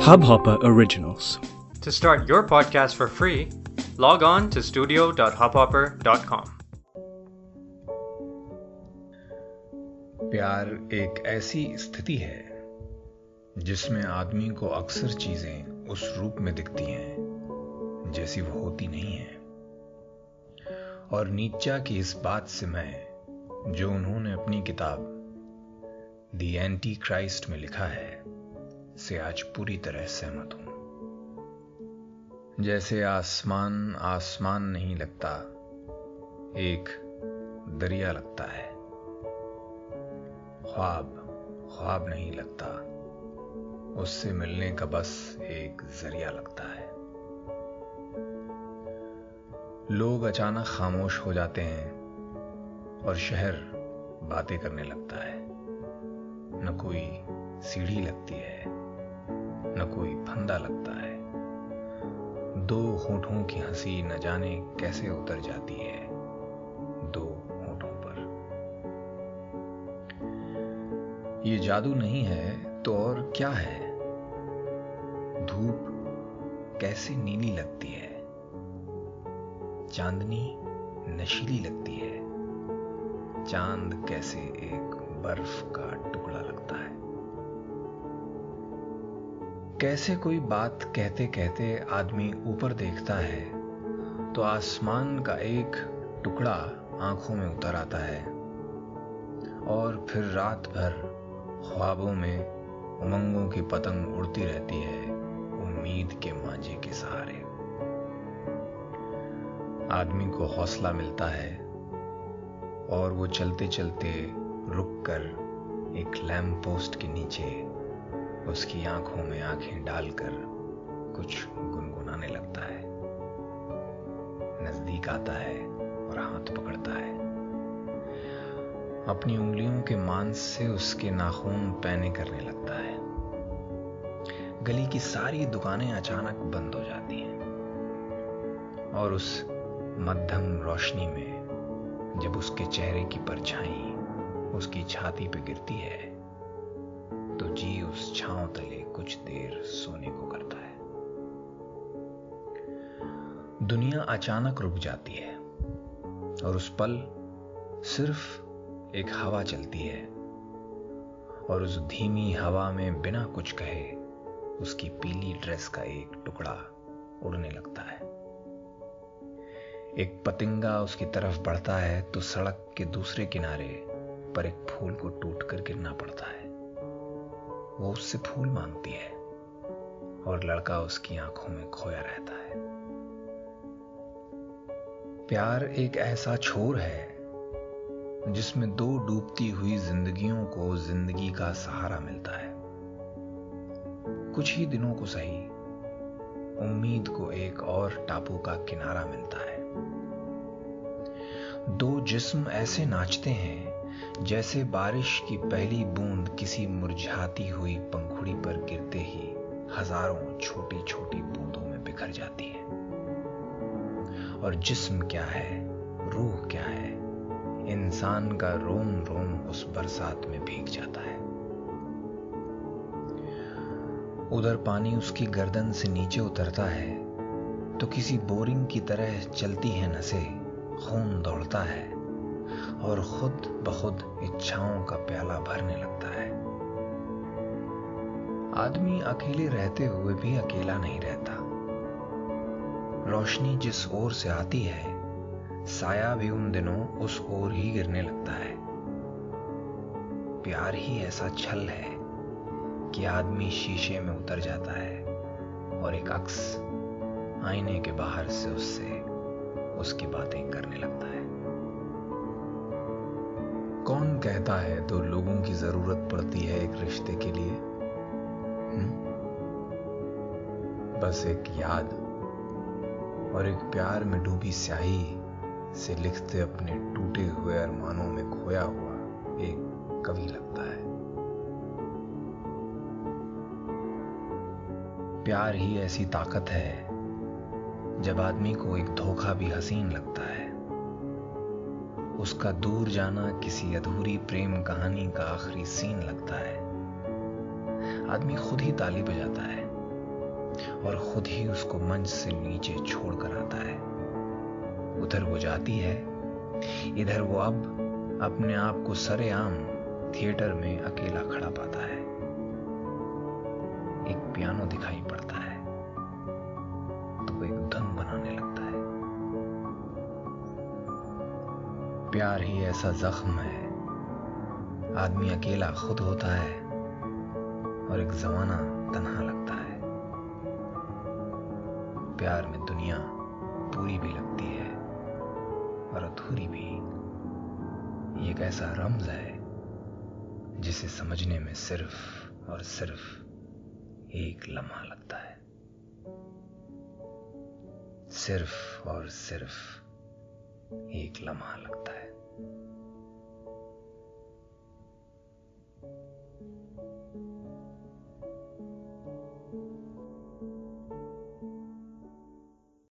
Hubhopper Originals. To start your podcast for free, log on to studio.hubhopper.com. प्यार एक ऐसी स्थिति है जिसमें आदमी को अक्सर चीज़ें उस रूप में दिखती हैं जैसी वो होती नहीं है और नीचा की इस बात से मैं जो उन्होंने अपनी किताब दी एंटी क्राइस्ट में लिखा है से आज पूरी तरह सहमत हूँ। जैसे आसमान आसमान नहीं लगता, एक दरिया लगता है। ख्वाब ख्वाब नहीं लगता। उससे मिलने का बस एक ज़रिया लगता है। लोग अचानक खामोश हो जाते हैं और शहर बातें करने लगता है। न कोई सीढ़ी लगती है। न कोई फंदा लगता है। दो होठों की हँसी न जाने कैसे उतर जाती है दो होठों पर। ये जादू नहीं है तो और क्या है? धूप कैसे नीली लगती है? चांदनी नशीली लगती है। चाँद कैसे एक बर्फ़ का टुकड़ा लगता है कैसे कोई बात कहते कहते आदमी ऊपर देखता है तो आसमान का एक टुकड़ा आँखों में उतर आता है और फिर रात भर ख्वाबों में उमंगों की पतंग उड़ती रहती है उम्मीद के मांझे के सहारे। आदमी को हौसला मिलता है और वो चलते चलते रुक कर एक लैम्प पोस्ट के नीचे उसकी आँखों में आँखें डालकर कुछ गुनगुनाने लगता है। नज़दीक आता है और हाथ पकड़ता है। अपनी उंगलियों के मांस से उसके नाखून पैने करने लगता है। गली की सारी दुकानें अचानक बंद हो जाती हैं। और उस मध्यम रोशनी में जब उसके चेहरे की परछाई उसकी छाती पे गिरती है तो जी उस छांव तले कुछ देर सोने को करता है। दुनिया अचानक रुक जाती है और उस पल सिर्फ़ एक हवा चलती है और उस धीमी हवा में बिना कुछ कहे उसकी पीली ड्रेस का एक टुकड़ा उड़ने लगता है। एक पतिंगा उसकी तरफ़ बढ़ता है तो सड़क के दूसरे किनारे पर एक फूल को टूट कर गिरना पड़ता है। वो उससे फूल मांगती है और लड़का उसकी आँखों में खोया रहता है। प्यार एक ऐसा छोर है जिसमें दो डूबती हुई जिंदगियों को ज़िंदगी का सहारा मिलता है। कुछ ही दिनों को सही, उम्मीद को एक और टापू का किनारा मिलता है। दो जिस्म ऐसे नाचते हैं जैसे बारिश की पहली बूंद किसी मुरझाती हुई पंखुड़ी पर गिरते ही हज़ारों छोटी छोटी बूंदों में बिखर जाती है। और जिस्म क्या है, रूह क्या है, इंसान का रोम रोम उस बरसात में भीग जाता है। उधर पानी उसकी गर्दन से नीचे उतरता है तो किसी बोरिंग की तरह चलती है नसें, खून दौड़ता है। और खुद बखुद इच्छाओं का प्याला भरने लगता है। आदमी अकेले रहते हुए भी अकेला नहीं रहता। रोशनी जिस ओर से आती है, साया भी उन दिनों उस ओर ही गिरने लगता है। प्यार ही ऐसा छल है कि आदमी शीशे में उतर जाता है और एक अक्स आईने के बाहर से उससे उसकी बातें करने लगता है। कहता है तो लोगों की ज़रूरत पड़ती है एक रिश्ते के लिए। हुँ? बस एक याद और एक प्यार में डूबी स्याही से लिखते अपने टूटे हुए अरमानों में खोया हुआ एक कवि लगता है। प्यार ही ऐसी ताकत है जब आदमी को एक धोखा भी हसीन लगता है। उसका दूर जाना किसी अधूरी प्रेम कहानी का आखिरी सीन लगता है। आदमी खुद ही ताली बजाता है और खुद ही उसको मंच से नीचे छोड़कर आता है। उधर वो जाती है, इधर वो अब अपने आप को सरेआम थिएटर में अकेला खड़ा पाता है। एक पियानो दिखाई पड़ता प्यार ही ऐसा जख्म है। आदमी अकेला खुद होता है और एक जमाना तनहा लगता है। प्यार में दुनिया पूरी भी लगती है और अधूरी भी। ये एक ऐसा रमज है जिसे समझने में सिर्फ़ और सिर्फ़ एक लम्हा लगता है। सिर्फ़ और सिर्फ़ एक लम्हा लगता है।